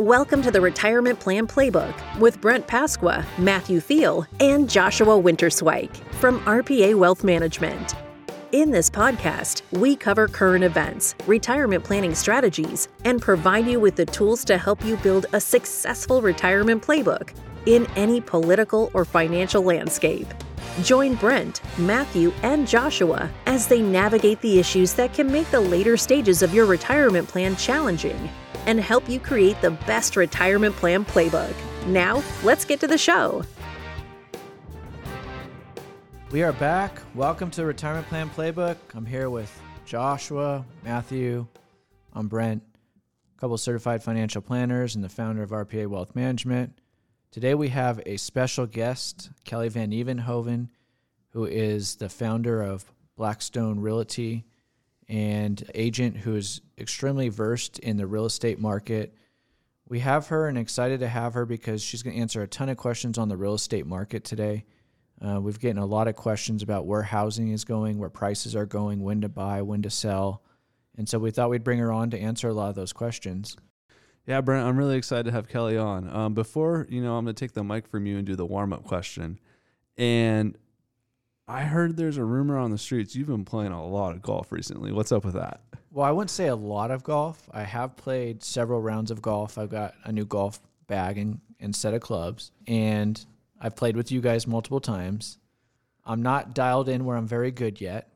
Welcome to the Retirement Plan Playbook with Brent Pasqua, Matthew Thiel, and Joshua Winterswike from RPA Wealth Management. In this podcast, we cover current events, retirement planning strategies, and provide you with the tools to help you build a successful retirement playbook in any political or financial landscape. Join Brent, Matthew, and Joshua as they navigate the issues that can make the later stages of your retirement plan challenging and help you create the best retirement plan playbook. Now, let's get to the show. We are back. Welcome to Retirement Plan Playbook. I'm here with Joshua, Matthew, I'm Brent, a couple certified financial planners and the founder of RPA Wealth Management. Today we have a special guest, Kelly Van Evenhoven, who is the founder of Blackstone Realty and agent who is extremely versed in the real estate market. We have her and excited to have her because she's going to answer a ton of questions on the real estate market today. Uh, we've gotten a lot of questions about where housing is going, where prices are going, when to buy, when to sell. And so we thought we'd bring her on to answer a lot of those questions. Yeah, Brent, I'm really excited to have Kelly on. Um, before, you know, I'm going to take the mic from you and do the warm up question. And I heard there's a rumor on the streets you've been playing a lot of golf recently. What's up with that? Well, I wouldn't say a lot of golf. I have played several rounds of golf. I've got a new golf bag and, and set of clubs. And I've played with you guys multiple times. I'm not dialed in where I'm very good yet,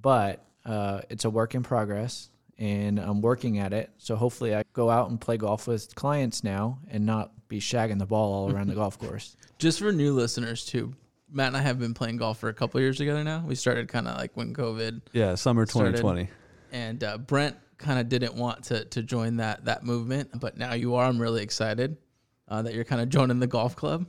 but uh, it's a work in progress and I'm working at it. So hopefully I go out and play golf with clients now and not be shagging the ball all around the golf course. Just for new listeners too, Matt and I have been playing golf for a couple years together now. We started kind of like when COVID. Yeah, summer 2020. Started, and uh, Brent kind of didn't want to to join that that movement, but now you are. I'm really excited uh, that you're kind of joining the golf club.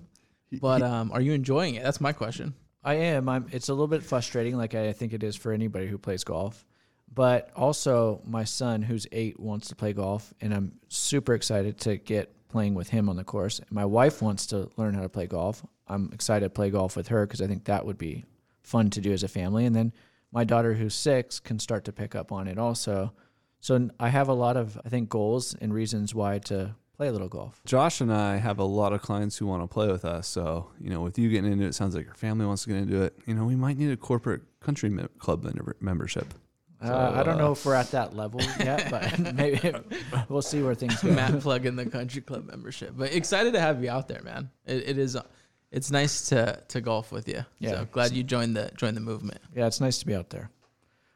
But um, are you enjoying it? That's my question. I am. I'm, it's a little bit frustrating, like I think it is for anybody who plays golf. But also, my son, who's eight, wants to play golf, and I'm super excited to get playing with him on the course. My wife wants to learn how to play golf. I'm excited to play golf with her because I think that would be fun to do as a family. And then my daughter, who's six, can start to pick up on it also. So I have a lot of, I think, goals and reasons why to play a little golf. Josh and I have a lot of clients who want to play with us. So, you know, with you getting into it, sounds like your family wants to get into it. You know, we might need a corporate country club membership. Uh, I don't know uh, if we're at that level yet, but maybe we'll see where things go. Matt plug in the country club membership, but excited to have you out there, man. It, it is, it's nice to to golf with you. Yeah, so glad you joined the joined the movement. Yeah, it's nice to be out there.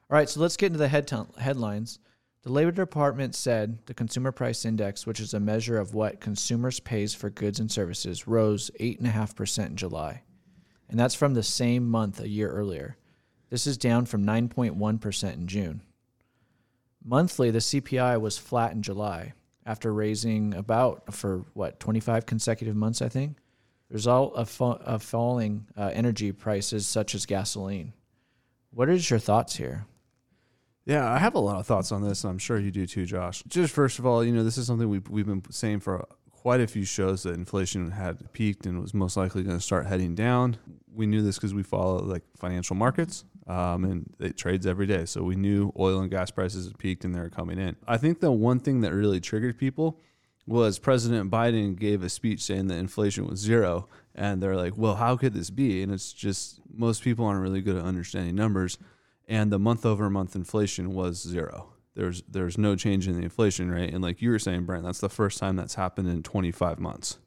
All right, so let's get into the head t- headlines. The Labor Department said the Consumer Price Index, which is a measure of what consumers pays for goods and services, rose 8.5% in July. And that's from the same month a year earlier. This is down from 9.1% in June. Monthly, the CPI was flat in July after raising about for what 25 consecutive months, I think. Result of, fa- of falling uh, energy prices such as gasoline. What is your thoughts here? Yeah, I have a lot of thoughts on this, and I'm sure you do too, Josh. Just first of all, you know, this is something we've, we've been saying for quite a few shows that inflation had peaked and was most likely going to start heading down. We knew this because we follow like financial markets, um, and it trades every day. So we knew oil and gas prices had peaked and they were coming in. I think the one thing that really triggered people was President Biden gave a speech saying that inflation was zero, and they're like, "Well, how could this be?" And it's just most people aren't really good at understanding numbers and the month over month inflation was zero. There's there's no change in the inflation rate, and like you were saying, Brent, that's the first time that's happened in 25 months.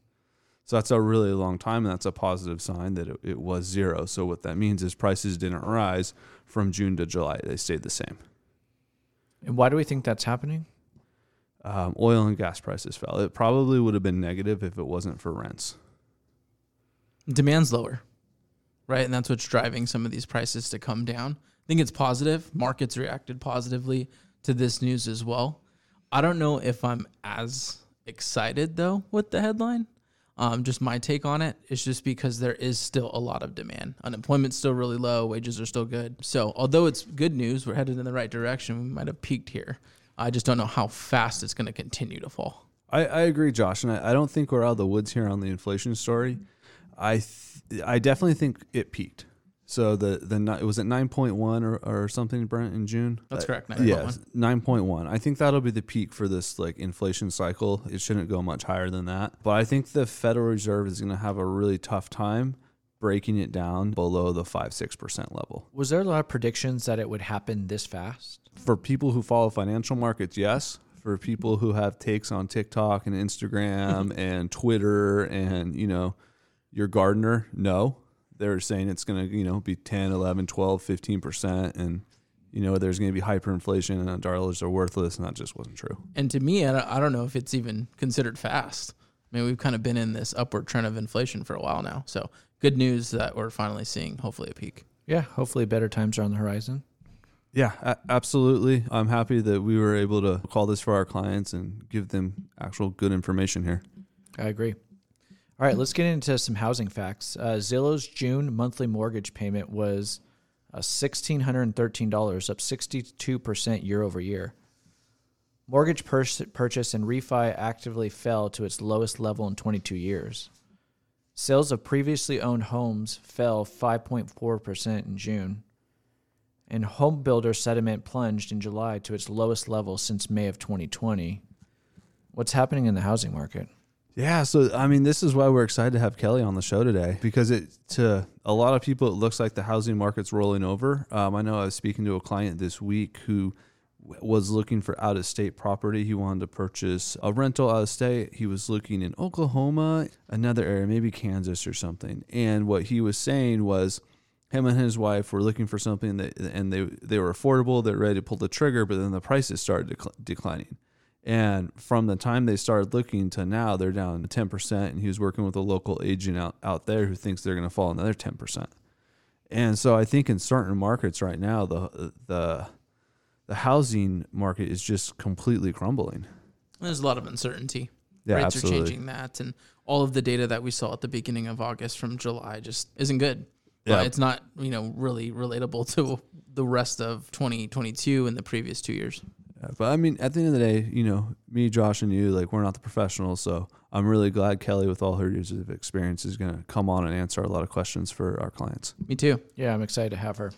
So that's a really long time, and that's a positive sign that it, it was zero. So what that means is prices didn't rise from June to July; they stayed the same. And why do we think that's happening? Um, oil and gas prices fell. It probably would have been negative if it wasn't for rents. Demand's lower, right? And that's what's driving some of these prices to come down I think it's positive. Markets reacted positively to this news as well. I don't know if I'm as excited though with the headline. Um, just my take on it is just because there is still a lot of demand. Unemployment's still really low, wages are still good. So although it's good news, we're headed in the right direction. We might have peaked here. I just don't know how fast it's going to continue to fall. I, I agree, Josh, and I, I, don't think we're out of the woods here on the inflation story. I th- I definitely think it peaked. So the the ni- was it nine point one or, or something, Brent, in June? That's correct, 9.1. Yes, nine point one. I think that'll be the peak for this like inflation cycle. It shouldn't go much higher than that. But I think the Federal Reserve is going to have a really tough time breaking it down below the five six percent level. Was there a lot of predictions that it would happen this fast? For people who follow financial markets, yes. For people who have takes on TikTok and Instagram and Twitter and, you know, your gardener, no. They're saying it's going to, you know, be 10, 11, 12, 15%. And, you know, there's going to be hyperinflation and dollars are worthless. And that just wasn't true. And to me, I don't, know if it's even considered fast. I mean, we've kind of been in this upward trend of inflation for a while now. So good news that we're finally seeing hopefully a peak. Yeah, hopefully better times are on the horizon. Yeah, a- absolutely. I'm happy that we were able to call this for our clients and give them actual good information here. I agree. All right, let's get into some housing facts. Uh, Zillow's June monthly mortgage payment was uh, $1,613, up 62% year over year. Mortgage pur- purchase and refi actively fell to its lowest level in 22 years. Sales of previously owned homes fell 5.4% in June. And home builder sentiment plunged in July to its lowest level since May of 2020. What's happening in the housing market? Yeah, so I mean, this is why we're excited to have Kelly on the show today because it to a lot of people it looks like the housing market's rolling over. Um, I know I was speaking to a client this week who was looking for out of state property. He wanted to purchase a rental out of state. He was looking in Oklahoma, another area, maybe Kansas or something. And what he was saying was him and his wife were looking for something that and they they were affordable, they're ready to pull the trigger, but then the prices started decl- declining. And from the time they started looking to now, they're down 10%. And he was working with a local agent out, out there who thinks they're going to fall another 10%. And so I think in certain markets right now, the, the, the housing market is just completely crumbling. There's a lot of uncertainty. Yeah, Rates absolutely. are changing that, and all of the data that we saw at the beginning of August from July just isn't good. Yeah. But it's not, you know, really relatable to the rest of 2022 and the previous two years. Yeah, but I mean, at the end of the day, you know, me, Josh, and you, like, we're not the professionals. So I'm really glad Kelly, with all her years of experience, is going to come on and answer a lot of questions for our clients. Me too. Yeah, I'm excited to have her.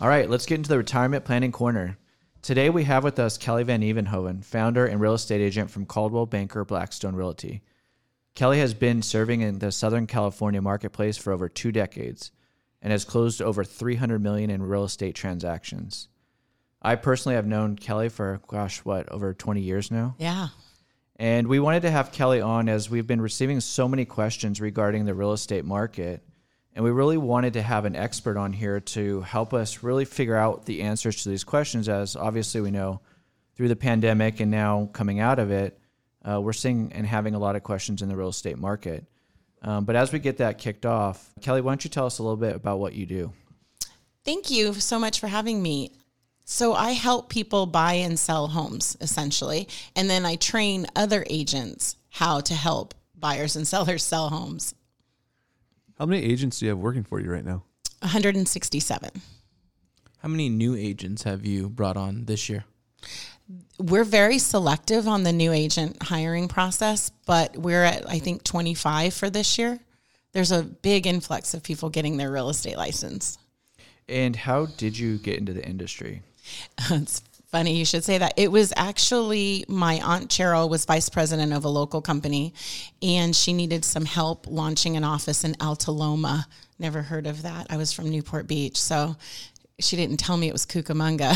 All right, let's get into the retirement planning corner. Today we have with us Kelly Van Evenhoven, founder and real estate agent from Coldwell Banker Blackstone Realty. Kelly has been serving in the Southern California marketplace for over two decades and has closed over 300 million in real estate transactions. I personally have known Kelly for gosh, what, over 20 years now? Yeah. And we wanted to have Kelly on as we've been receiving so many questions regarding the real estate market. And we really wanted to have an expert on here to help us really figure out the answers to these questions, as obviously we know through the pandemic and now coming out of it, uh, we're seeing and having a lot of questions in the real estate market. Um, but as we get that kicked off, Kelly, why don't you tell us a little bit about what you do? Thank you so much for having me. So, I help people buy and sell homes essentially. And then I train other agents how to help buyers and sellers sell homes. How many agents do you have working for you right now? 167. How many new agents have you brought on this year? We're very selective on the new agent hiring process, but we're at, I think, 25 for this year. There's a big influx of people getting their real estate license. And how did you get into the industry? it's funny you should say that. It was actually my aunt Cheryl was vice president of a local company, and she needed some help launching an office in Alta Loma. Never heard of that. I was from Newport Beach, so she didn't tell me it was Cucamonga.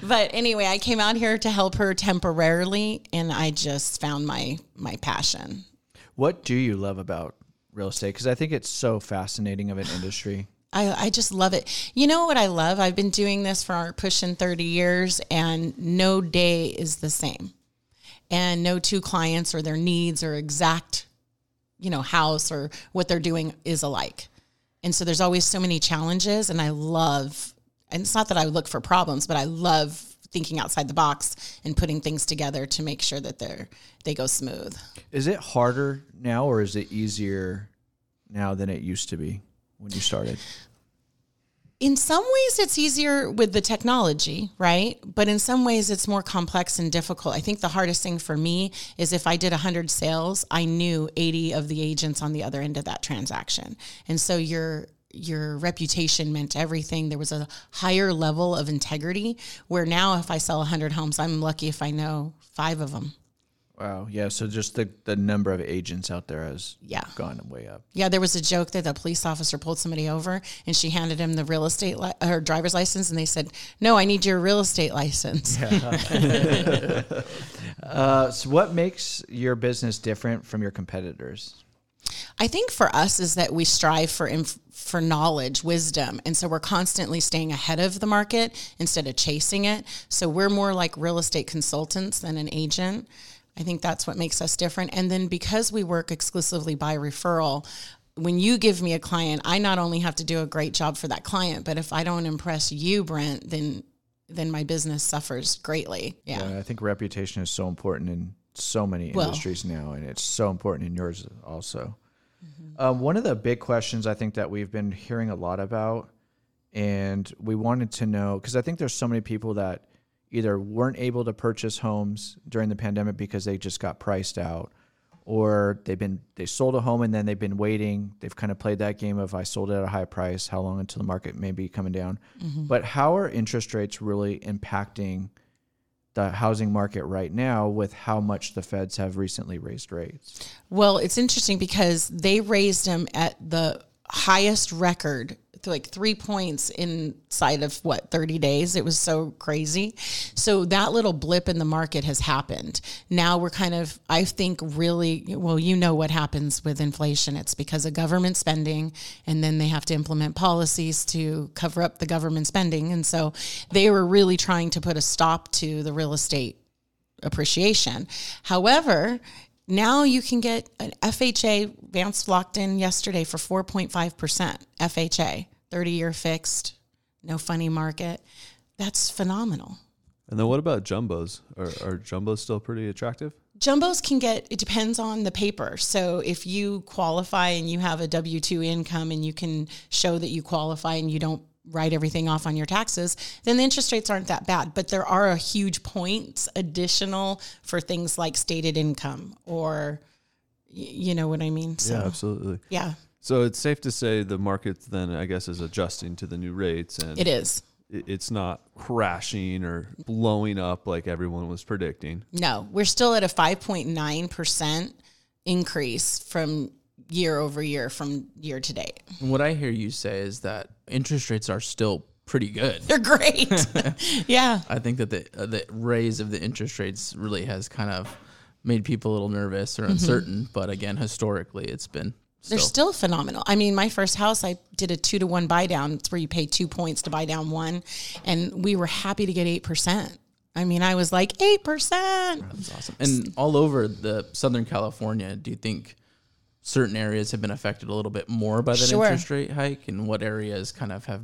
but anyway, I came out here to help her temporarily, and I just found my my passion. What do you love about real estate? Because I think it's so fascinating of an industry. I, I just love it. You know what I love? I've been doing this for pushing 30 years, and no day is the same. And no two clients or their needs or exact, you know, house or what they're doing is alike. And so there's always so many challenges, and I love, and it's not that I look for problems, but I love thinking outside the box and putting things together to make sure that they're they go smooth. Is it harder now or is it easier now than it used to be when you started? in some ways it's easier with the technology right but in some ways it's more complex and difficult i think the hardest thing for me is if i did 100 sales i knew 80 of the agents on the other end of that transaction and so you're your reputation meant everything. There was a higher level of integrity where now if I sell 100 homes, I'm lucky if I know 5 of them. Wow. Yeah. So just the, the number of agents out there has Yeah. gone way up. Yeah, there was a joke that a police officer pulled somebody over and she handed him the real estate li- her driver's license and they said, "No, I need your real estate license." Uh, so what makes your business different from your competitors? I think for us is that we strive for inf- for knowledge, wisdom, and so we're constantly staying ahead of the market instead of chasing it. So we're more like real estate consultants than an agent. I think that's what makes us different. And then because we work exclusively by referral, when you give me a client, I not only have to do a great job for that client, but if I don't impress you, Brent, then then my business suffers greatly. Yeah. Yeah, I think reputation is so important in so many Well- industries now, and it's so important in yours also. Um, one of the big questions I think that we've been hearing a lot about, and we wanted to know because I think there's so many people that either weren't able to purchase homes during the pandemic because they just got priced out, or they've been they sold a home and then they've been waiting. They've kind of played that game of I sold it at a high price, how long until the market may be coming down. Mm-hmm. But how are interest rates really impacting? the housing market right now with how much the feds have recently raised rates. Well, it's interesting because they raised them at the highest record, like three points inside of what, 30 days? It was so crazy. So that little blip in the market has happened. Now we're kind of, I think, really, well, you know what happens with inflation. It's because of government spending, and then they have to implement policies to cover up the government spending. And so they were really trying to put a stop to the real estate appreciation. However, now you can get an FHA Vance locked in yesterday for 4.5% FHA, 30 year fixed, no funny market. That's phenomenal. And then what about jumbos? Are, are jumbos still pretty attractive? Jumbos can get, it depends on the paper. So if you qualify and you have a W 2 income and you can show that you qualify and you don't write everything off on your taxes, then the interest rates aren't that bad. But there are a huge points additional for things like stated income or, you know what I mean? So, yeah, absolutely. yeah, So it's safe to say the market then, I guess, is adjusting to the new rates, and it is. it's not crashing or blowing up like everyone was predicting. No, we're still at a 5.9% increase from year over year from year to date. And what I hear you say is that interest rates are still pretty good. They're great. yeah. I think that the uh, the raise of the interest rates really has kind of made people a little nervous or uncertain. But again, historically, it's been They're still still phenomenal. I mean, my first house, I did a two to one buy down. It's where you pay two points to buy down one. And we were happy to get 8%. I mean, I was like, 8%. That's awesome. And all over the Southern California, do you think certain areas have been affected a little bit more by that Sure. interest rate hike, and what areas kind of have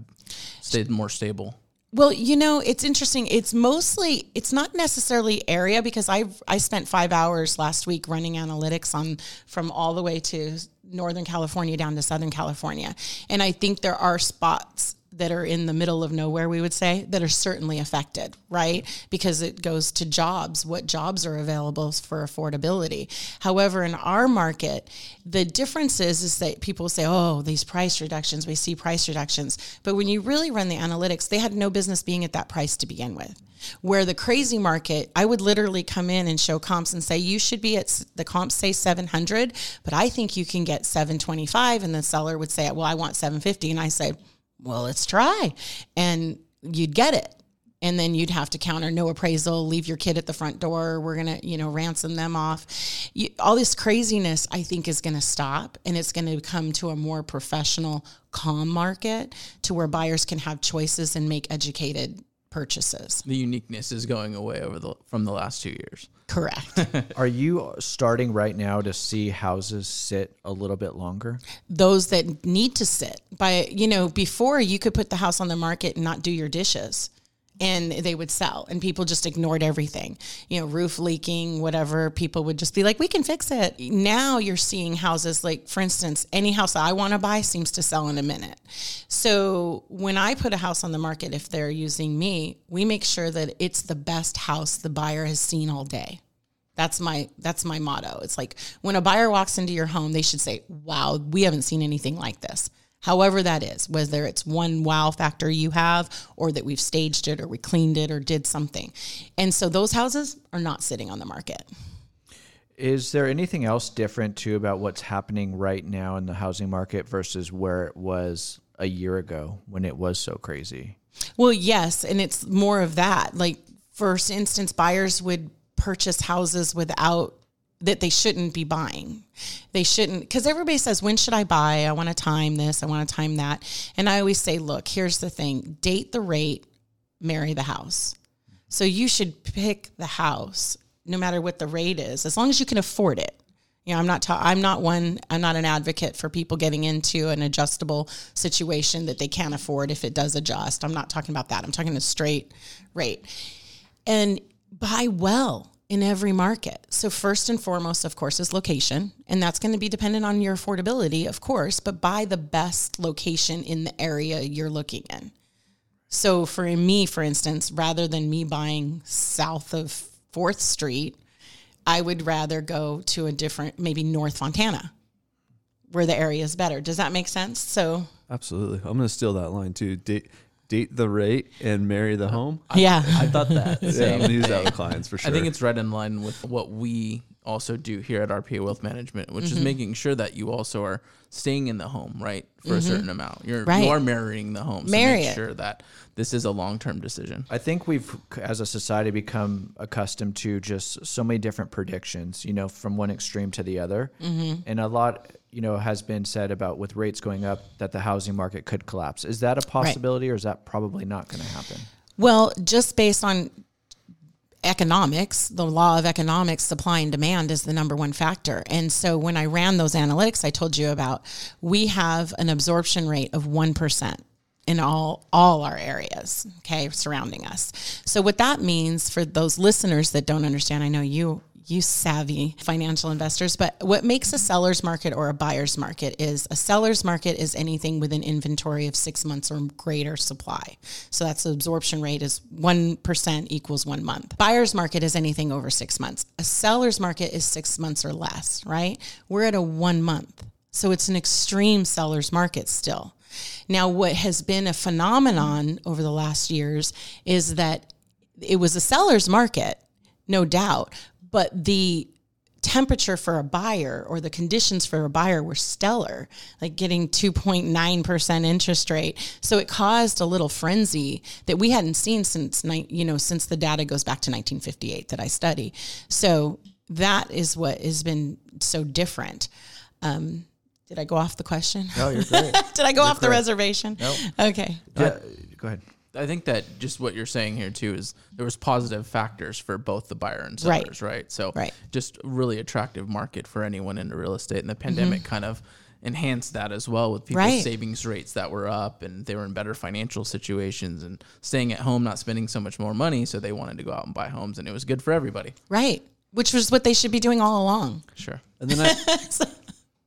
stayed more stable? Well, you know, it's interesting. It's mostly it's not necessarily area because I I spent 5 hours last week running analytics on from all the way to northern California down to southern California. And I think there are spots that are in the middle of nowhere we would say that are certainly affected, right? Because it goes to jobs, what jobs are available for affordability. However, in our market, the difference is is that people say, "Oh, these price reductions, we see price reductions." But when you really run the analytics, they had no business being at that price to begin with. Where the crazy market, I would literally come in and show comps and say, "You should be at the comps say 700, but I think you can get 725." And the seller would say, "Well, I want 750." And I say, "Well, let's try." And you'd get it. And then you'd have to counter no appraisal leave your kid at the front door. We're going to you know ransom them off. You, all this craziness i think is going to stop and it's going to come to a more professional calm market to where buyers can have choices and make educated purchases The uniqueness is going away over the from the last two years. correct Are you starting right now to see houses sit a little bit longer? those that need to sit by you know before you could put the house on the market and not do your dishes and they would sell and people just ignored everything you know roof leaking whatever people would just be like we can fix it now you're seeing houses like for instance any house i want to buy seems to sell in a minute so when i put a house on the market if they're using me we make sure that it's the best house the buyer has seen all day that's my that's my motto. It's like when a buyer walks into your home, they should say, "Wow, we haven't seen anything like this." However, that is, whether it's one wow factor you have, or that we've staged it, or we cleaned it, or did something. And so those houses are not sitting on the market. Is there anything else different too about what's happening right now in the housing market versus where it was a year ago when it was so crazy? Well, yes, and it's more of that. Like, for instance, buyers would purchase houses without that they shouldn't be buying. They shouldn't, because everybody says, when should I buy? I want to time this, I want to time that. And I always say, look, here's the thing date the rate, marry the house. So you should pick the house no matter what the rate is, as long as you can afford it. You know, I'm not. Ta- I'm not one. I'm not an advocate for people getting into an adjustable situation that they can't afford if it does adjust. I'm not talking about that. I'm talking a straight rate, and buy well in every market. So first and foremost, of course, is location, and that's going to be dependent on your affordability, of course. But buy the best location in the area you're looking in. So for me, for instance, rather than me buying south of Fourth Street I would rather go to a different, maybe North Fontana, where the area is better. Does that make sense? So Absolutely. I'm going to steal that line too. Date date the rate and marry the home. yeah, I thought that. Yeah, I'm Same. going to use that with clients for sure. I think it's right in line with what we also do here at RPA Wealth Management, which Mm-hmm. is making sure that you also are staying in the home, right, for a certain amount. You're Mm-hmm. Right. you are marrying the home. So Marry make it. sure that this is a long term decision. I think we've, as a society, become accustomed to just so many different predictions, you know, from one extreme to the other. Mm-hmm. And a lot, you know, has been said about with rates going up that the housing market could collapse. Is that a possibility or is that probably not going to happen? Well, just based on economics, the law of economics, supply and demand is the number one factor. And so when I ran those analytics I told you about, we have an absorption rate of 1% in all all our areas, okay, surrounding us. So what that means for those listeners that don't understand, I know you you savvy financial investors, but what makes a seller's market or a buyer's market is a seller's market is anything with an inventory of six months or greater supply. So that's the absorption rate is 1% equals one month. Buyer's market is anything over six months. A seller's market is six months or less, right? We're at a one month. So it's an extreme seller's market still. Now, what has been a phenomenon over the last years is that it was a seller's market, no doubt, but the temperature for a buyer or the conditions for a buyer were stellar, like getting 2.9% interest rate. So it caused a little frenzy that we hadn't seen since, you know, since the data goes back to 1958 that I study. So that is what has been so different. Um, did I go off the question? No, you're great. Did I go off the reservation? Nope. Okay. yeah, go ahead. I think that just what you're saying here too is there was positive factors for both the buyer and Right. sellers, right? So Right. just really attractive market for anyone into real estate, and the pandemic kind of enhanced that as well with people's Mm-hmm. Right. savings rates that were up and they were in better financial situations and staying at home, not spending so much more money, so they wanted to go out and buy homes, and it was good for everybody. Right. Which was what they should be doing all along. Sure. And then I,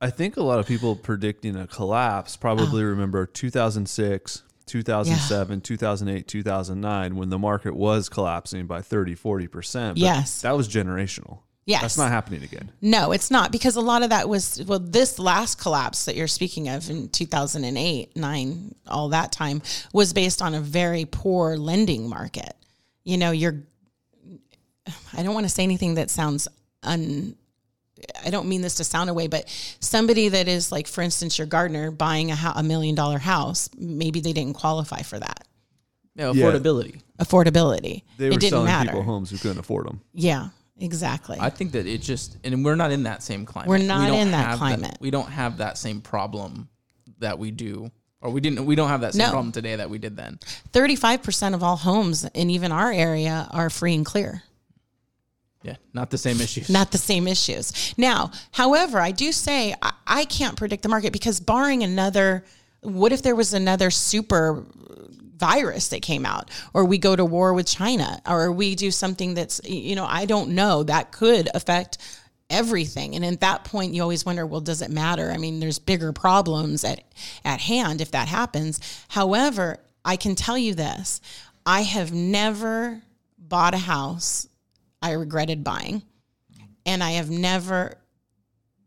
I think a lot of people predicting a collapse probably Oh. remember 2006, 2007, 2008, 2009 when the market was collapsing by 30, 40%. Yes. That was generational. Yes. That's not happening again. No, it's not because a lot of that was well this last collapse that you're speaking of in 2008, 9, all that time was based on a very poor lending market. You know, you're I don't want to say anything that sounds un I don't mean this to sound away, but somebody that is like, for instance, your gardener buying a, ho- a million dollar house, maybe they didn't qualify for that Yeah, Yeah. affordability. affordability. They it were didn't selling matter. people homes who couldn't afford them. Yeah, exactly. I think that it just, and we're not in that same climate. We're not don't in that have climate. we don't have that same problem that we do, or we didn't. We don't have that same No. problem today that we did then. 35% of all homes in even our area are free and clear. Yeah, not the same issues. Not the same issues. Now, however, I do say I, I can't predict the market because barring another, what if there was another super virus that came out or we go to war with China or we do something that's, you know, I don't know that could affect everything. And at that point, you always wonder, well, does it matter? I mean, there's bigger problems at, at hand if that happens. However, I can tell you this I have never bought a house I regretted buying. And I have never,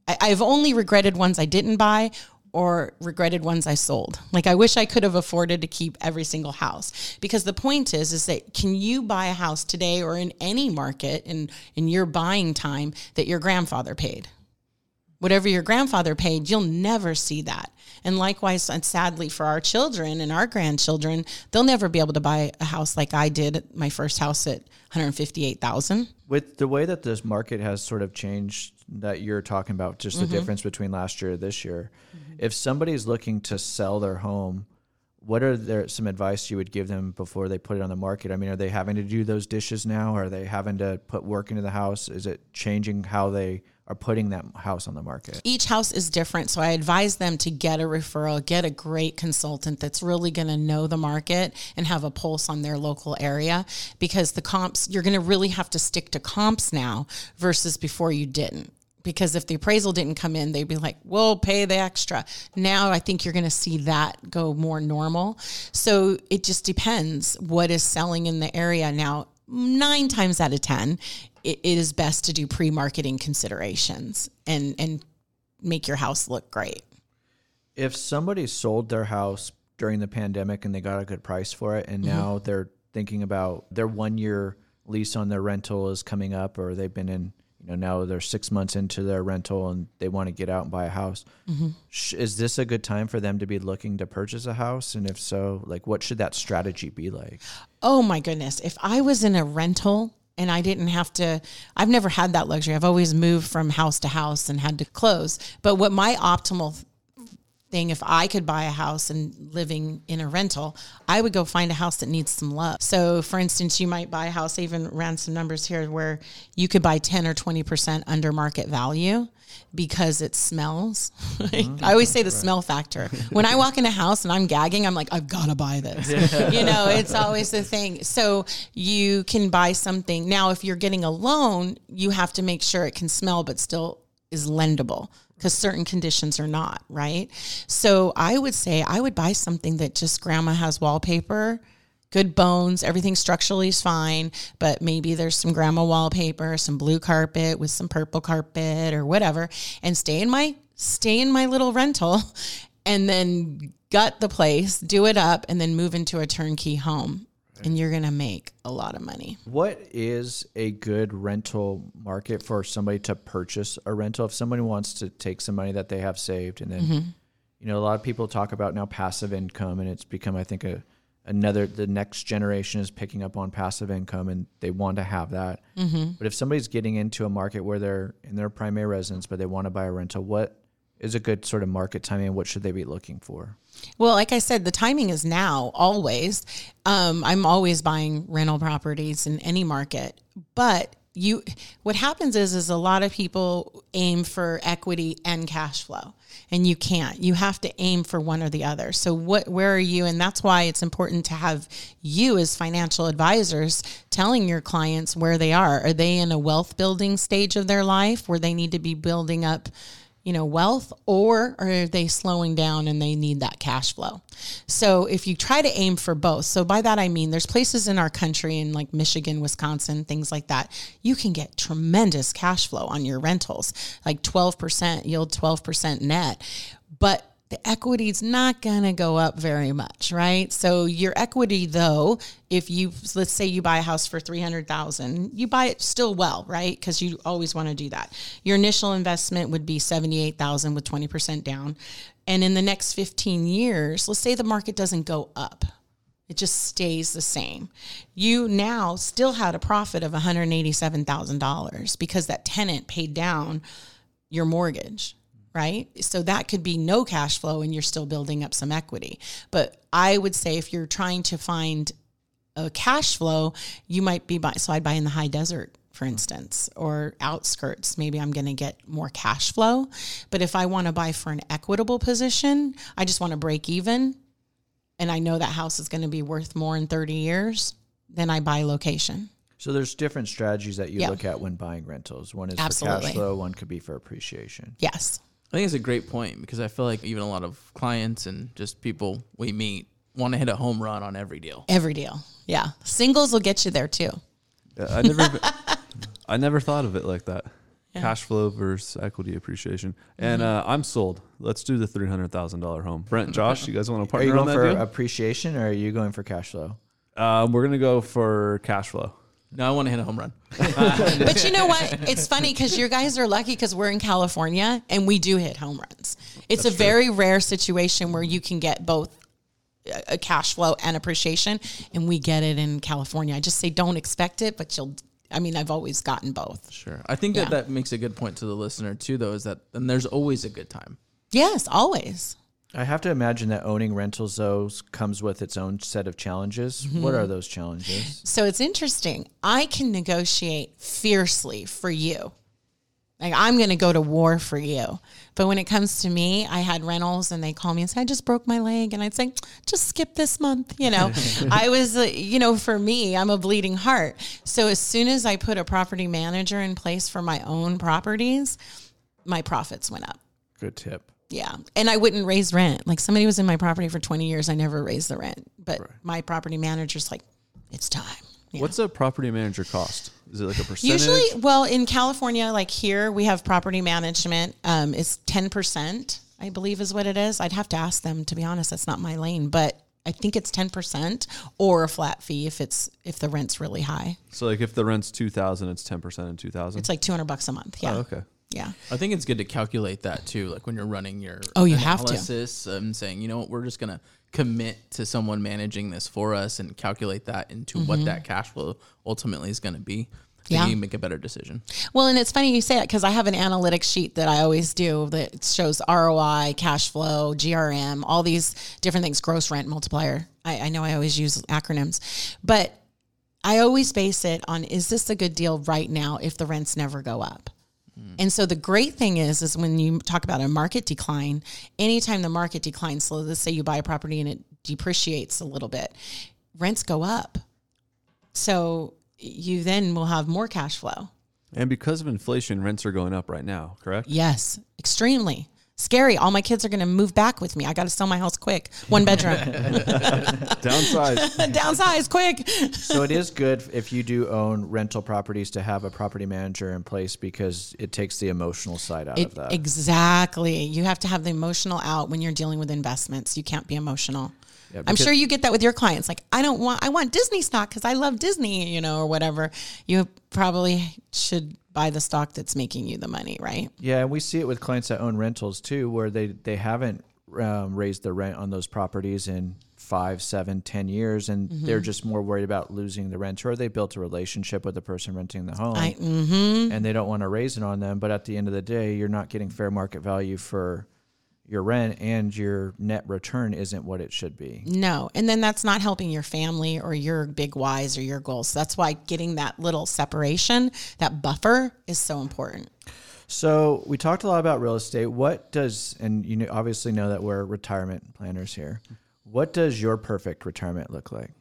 I, I've only regretted ones I didn't buy or regretted ones I sold. Like I wish I could have afforded to keep every single house. Because the point is is that can you buy a house today or in any market in in your buying time that your grandfather paid? Whatever your grandfather paid, you'll never see that. And likewise, and sadly for our children and our grandchildren, they'll never be able to buy a house like I did, my first house at 158,000. With the way that this market has sort of changed that you're talking about, just the Mm-hmm. difference between last year and this year, if somebody's looking to sell their home, what are there some advice you would give them before they put it on the market? I mean, are they having to do those dishes now? Are they having to put work into the house? Is it changing how they are putting that house on the market? each house is different. So I advise them to get a referral, get a great consultant that's really going to know the market and have a pulse on their local area because the comps, you're going to really have to stick to comps now versus before you didn't. Because if the appraisal didn't come in, they'd be like, we'll pay the extra. Now I think you're going to see that go more normal. So it just depends what is selling in the area. Now, nine times out of 10, it, it is best to do pre marketing considerations and, and make your house look great. if somebody sold their house during the pandemic and they got a good price for it and Mm-hmm. now they're thinking about their one year lease on their rental is coming up or they've been in you know now they're six months into their rental and they want to get out and buy a house Mm-hmm. Is this a good time for them to be looking to purchase a house and if so like what should that strategy be like Oh my goodness. If I was in a rental and I didn't have to, I've never had that luxury. I've always moved from house to house and had to close. But what my optimal thing, if I could buy a house and living in a rental, I would go find a house that needs some love. So, for instance, you might buy a house, I even ran some numbers here where you could buy 10 or 20% under market value because it smells. I mm-hmm. always say the smell factor. When I walk in a house and I'm gagging, I'm like, I've got to buy this. you know, it's always the thing. So you can buy something. Now, if you're getting a loan, you have to make sure it can smell but still is lendable because certain conditions are not, right? So I would say I would buy something that just grandma has wallpaper good bones, everything structurally is fine, but maybe there's some grandma wallpaper, some blue carpet with some purple carpet or whatever, and stay in my stay in my little rental and then gut the place, do it up, and then move into a turnkey home. And you're gonna make a lot of money. What is a good rental market for somebody to purchase a rental? If somebody wants to take some money that they have saved, and then, Mm-hmm. you know, a lot of people talk about now passive income, and it's become, I think, a another the next generation is picking up on passive income, and they want to have that. Mm-hmm. But if somebody's getting into a market where they're in their primary residence, but they want to buy a rental, what is a good sort of market timing, what should they be looking for? Well, like I said, the timing is now always. Um, I'm always buying rental properties in any market, but you what happens is is a lot of people aim for equity and cash flow and you can't you have to aim for one or the other so what where are you and that's why it's important to have you as financial advisors telling your clients where they are are they in a wealth building stage of their life where they need to be building up you know, wealth, or are they slowing down and they need that cash flow? So if you try to aim for both, so by that I mean there's places in our country in like Michigan, Wisconsin, things like that, you can get tremendous cash flow on your rentals, like 12% yield, 12% net. But the equity is not going to go up very much, right? So your equity though, if you let's say you buy a house for 300,000, you buy it still well, right? Cuz you always want to do that. Your initial investment would be 78,000 with 20% down. And in the next 15 years, let's say the market doesn't go up. It just stays the same. You now still had a profit of $187,000 because that tenant paid down your mortgage right? So that could be no cash flow and you're still building up some equity. But I would say if you're trying to find a cash flow, you might be buy so I'd buy in the high desert for instance or outskirts maybe i'm going to get more cash flow but if i want to buy for an equitable position i just want to break even and i know that house is going to be worth more in 30 years then i buy location So there's different strategies that you Yeah. look at when buying rentals. One is for cash flow, one could be for appreciation. yes I think it's a great point because I feel like even a lot of clients and just people we meet want to hit a home run on every deal. every deal yeah singles will get you there too Yeah, I never, I never thought of it like that. Yeah. cash flow versus equity appreciation. And Mm-hmm. uh, I'm sold. Let's do the three hundred thousand dollar home. Brent, Josh, you guys want to partner? Are you going for deal? appreciation or are you going for cash flow? Um, we're gonna go for cash flow. No, I want to hit a home run. But you know what? It's funny because you guys are lucky because we're in California and we do hit home runs. It's a very rare situation where you can get both a- a cash flow and appreciation, and we get it in California. I just say don't expect it, but you'll. I mean, I've always gotten both. Sure. I think Yeah. that that makes a good point to the listener too, though, is that and there's always a good time. Yes, always. I have to imagine that owning rentals though comes with its own set of challenges. What are those challenges? So it's interesting. I can negotiate fiercely for you. Like I'm going to go to war for you. But when it comes to me, I had rentals and they call me and say, I just broke my leg. And I'd say, just skip this month. You know, I was, uh, you know, for me, I'm a bleeding heart. So as soon as I put a property manager in place for my own properties, my profits went up. Good tip. Yeah. And I wouldn't raise rent. Like somebody was in my property for 20 years. I never raised the rent. But my property manager's like, it's time. Yeah. What's a property manager cost? Is it like a percentage? Usually, well, in California, like here, we have property management. Um, it's ten percent, I believe, is what it is. I'd have to ask them to be honest. That's not my lane, but I think it's ten percent or a flat fee if it's if the rent's really high. so like if the rent's two thousand, it's ten percent in two thousand. It's like two hundred bucks a month. Yeah, Oh, okay. Yeah. I think it's good to calculate that too, like when you're running your Oh, you have to. analysis and saying, you know what, we're just gonna commit to someone managing this for us and calculate that into what that cash flow ultimately is gonna be. I Mm-hmm. Yeah. you make a better decision. Well, and it's funny you say that because I have an analytics sheet that I always do that shows ROI, cash flow, GRM, all these different things, gross rent multiplier. I, I know I always use acronyms, but I always base it on is this a good deal right now if the rents never go up? Mm. And so the great thing is, is when you talk about a market decline, anytime the market declines, so let's say you buy a property and it depreciates a little bit, rents go up. So you then will have more cash flow. And because of inflation, rents are going up right now. Correct. Yes, extremely scary. All my kids are going to move back with me. I got to sell my house quick. One bedroom, Downsize. downsize quick. So it is good if you do own rental properties to have a property manager in place because it takes the emotional side out It, of that. exactly. You have to have the emotional out when you're dealing with investments. You can't be emotional. Yeah, I'm sure you get that with your clients. Like, I don't want, I want Disney stock because I love Disney, you know, or whatever. You probably should buy the stock that's making you the money, right? Yeah, and we see it with clients that own rentals too, where they they haven't um, raised the rent on those properties in five, seven, ten years, and Mm-hmm. they're just more worried about losing the renter, or they built a relationship with the person renting the home, I, mm-hmm. and they don't want to raise it on them. But at the end of the day, you're not getting fair market value for your rent, and your net return isn't what it should be. No. And then that's not helping your family or your big whys or your goals. So that's why getting that little separation, that buffer is so important. So we talked a lot about real estate. What does and you obviously know that we're retirement planners here. What does your perfect retirement look like?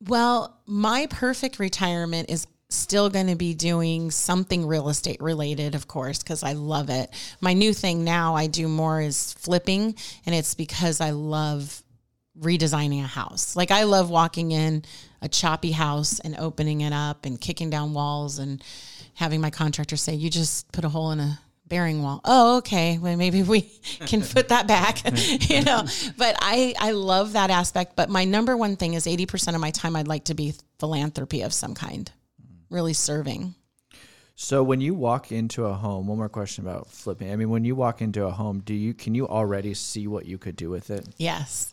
Well, my perfect retirement is still going to be doing something real estate related, of course, because I love it. My new thing now I do more is flipping, and it's because I love redesigning a house. Like I love walking in a choppy house and opening it up and kicking down walls and having my contractor say, "You just put a hole in a bearing wall." Oh, okay. Well, maybe we can put that back, you know. But I I love that aspect, but my number one thing is 80% of my time I'd like to be philanthropy of some kind. Really serving. So when you walk into a home, one more question about flipping. I mean, when you walk into a home, do you can you already see what you could do with it? Yes.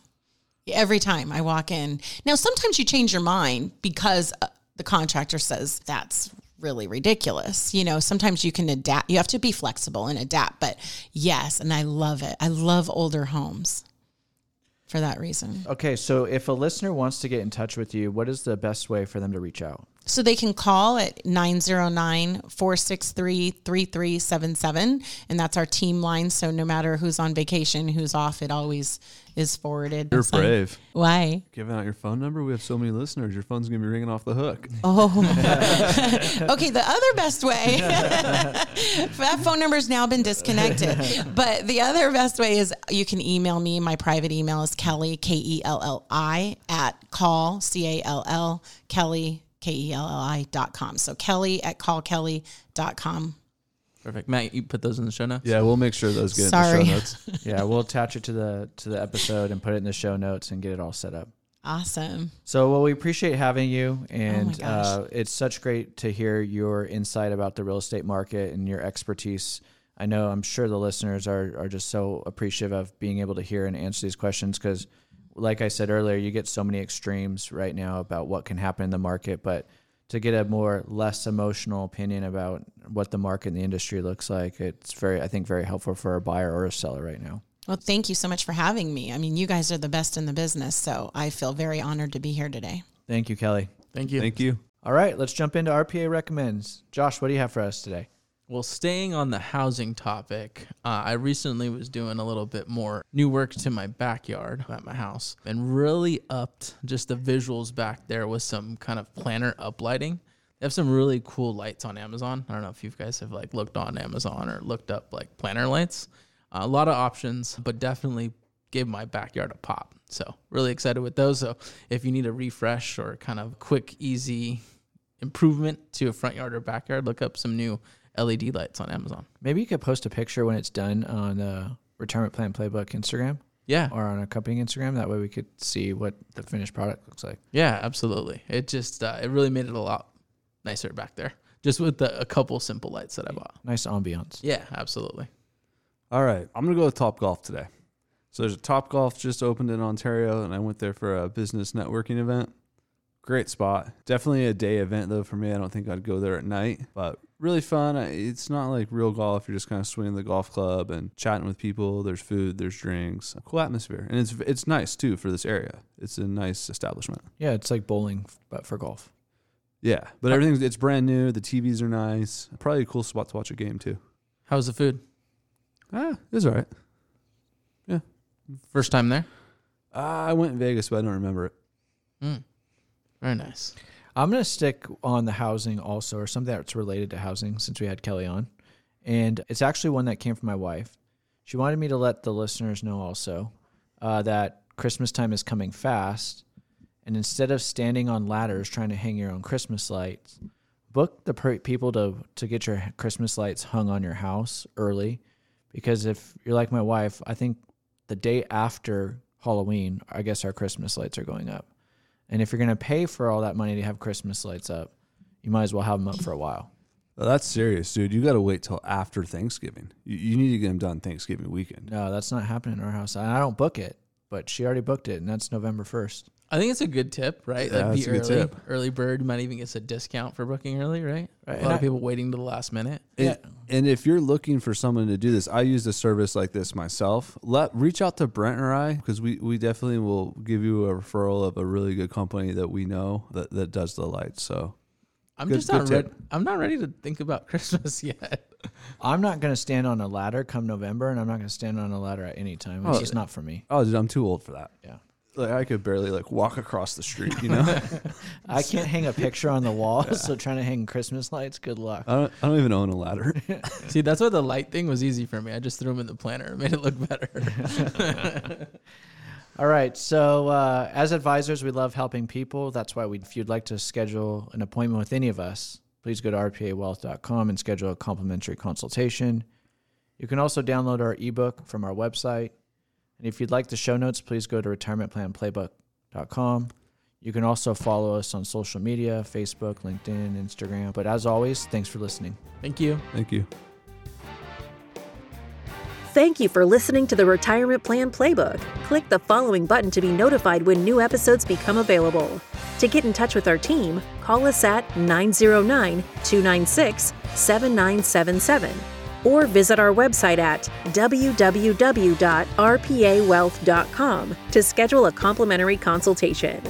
Every time I walk in. Now, sometimes you change your mind because uh, the contractor says that's really ridiculous. You know, sometimes you can adapt. You have to be flexible and adapt. But yes, and I love it. I love older homes for that reason. Okay, so if a listener wants to get in touch with you, what is the best way for them to reach out? So they can call at 909 463 3377. And that's our team line. So no matter who's on vacation, who's off, it always is forwarded. You're It's like, brave. Why? Giving out your phone number. We have so many listeners. Your phone's gonna be ringing off the hook. Oh, okay. The other best way, that phone number has now been disconnected. But the other best way is you can email me. My private email is Kelly, K E L L I, at call, C A L L, Kelly, K E L L I dot com. So Kelly at dot com. Perfect. Matt, you put those in the show notes. Yeah, we'll make sure those get in the show notes. yeah, we'll attach it to the to the episode and put it in the show notes and get it all set up. Awesome. So, well, we appreciate having you, and gosh. uh, it's such great to hear your insight about the real estate market and your expertise. I know I'm sure the listeners are are just so appreciative of being able to hear and answer these questions because, like I said earlier, you get so many extremes right now about what can happen in the market, but to get a more less emotional opinion about what the market and the industry looks like, it's very I think very helpful for a buyer or a seller right now. Well, thank you so much for having me. I mean, you guys are the best in the business, so I feel very honored to be here today. Thank you, Kelly. Thank you. Thank you. All right, let's jump into RPA recommends. Josh, what do you have for us today? Well, staying on the housing topic, uh, I recently was doing a little bit more new work to my backyard at my house and really upped just the visuals back there with some kind of planner uplighting. They have some really cool lights on Amazon. I don't know if you guys have like looked on Amazon or looked up like planner lights. Uh, a lot of options, but definitely gave my backyard a pop. So really excited with those. So if you need a refresh or kind of quick, easy improvement to a front yard or backyard, look up some new LED lights on Amazon. Maybe you could post a picture when it's done on the Retirement Plan Playbook Instagram Yeah, or on accompanying Instagram. That way we could see what the finished product looks like. yeah, absolutely. It just uh, it really made it a lot nicer back there, just with the, a couple simple lights that I bought. Nice ambiance. Yeah, absolutely. All right, I'm gonna go with Top Golf today. So there's a Top Golf just opened in Ontario, and I went there for a business networking event. Great spot. Definitely a day event though for me. I don't think I'd go there at night, but really fun. It's not like real golf. You're just kind of swinging the golf club and chatting with people. There's food, there's drinks, cool atmosphere, and it's it's nice too for this area. It's a nice establishment. Yeah, it's like bowling, but for golf. Yeah, but everything's it's brand new. The TVs are nice. Probably a cool spot to watch a game too. How's the food? Ah, it's all right. First time there? Ah, I went in Vegas, but I don't remember it. Mm. Very nice. I'm going to stick on the housing also, or something that's related to housing since we had Kelly on. And it's actually one that came from my wife. She wanted me to let the listeners know also uh, that Christmas time is coming fast. And instead of standing on ladders trying to hang your own Christmas lights, book the per- people to, to get your Christmas lights hung on your house early. Because if you're like my wife, I think the day after Halloween, I guess our Christmas lights are going up. And if you're going to pay for all that money to have Christmas lights up, you might as well have them up for a while. Oh, that's serious, dude. You got to wait till after Thanksgiving. You, you need to get them done Thanksgiving weekend. No, that's not happening in our house. I I don't book it, but she already booked it, and that's November 1st. I think it's a good tip, right? Yeah, like that's the a good early, tip. early bird might even get a discount for booking early, right? Right, A lot I- of people waiting to the last minute. And, and if you're looking for someone to do this, I use a service like this myself. Let reach out to Brent or I because we, we definitely will give you a referral of a really good company that we know that, that does the lights. So I'm Good- just not ready. I'm not ready to think about Christmas yet. I'm not going to stand on a ladder come November, and I'm not going to stand on a ladder at any time. It's Oh, just not for me. oh, dude, I'm too old for that. Yeah. Like I could barely like walk across the street. You know, I can't hang a picture on the wall, so trying to hang Christmas lights, good luck. I don't I don't even own a ladder. See, that's why the light thing was easy for me. I just threw them in the planner, and made it look better. All right. So, uh, as advisors, we love helping people. That's why we, if you'd like to schedule an appointment with any of us, please go to rpawealth.com and schedule a complimentary consultation. You can also download our ebook from our website. And if you'd like the show notes, please go to retirementplanplaybook.com. You can also follow us on social media Facebook, LinkedIn, Instagram. But as always, thanks for listening. Thank you. Thank you. Thank you for listening to the Retirement Plan Playbook. Click the following button to be notified when new episodes become available. To get in touch with our team, call us at 909 296 7977 or visit our website at www.rpawealth.com to schedule a complimentary consultation.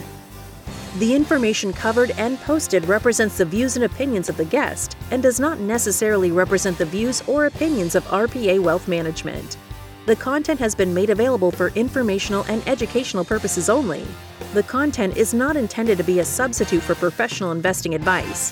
The information covered and posted represents the views and opinions of the guest and does not necessarily represent the views or opinions of RPA Wealth Management. The content has been made available for informational and educational purposes only. The content is not intended to be a substitute for professional investing advice.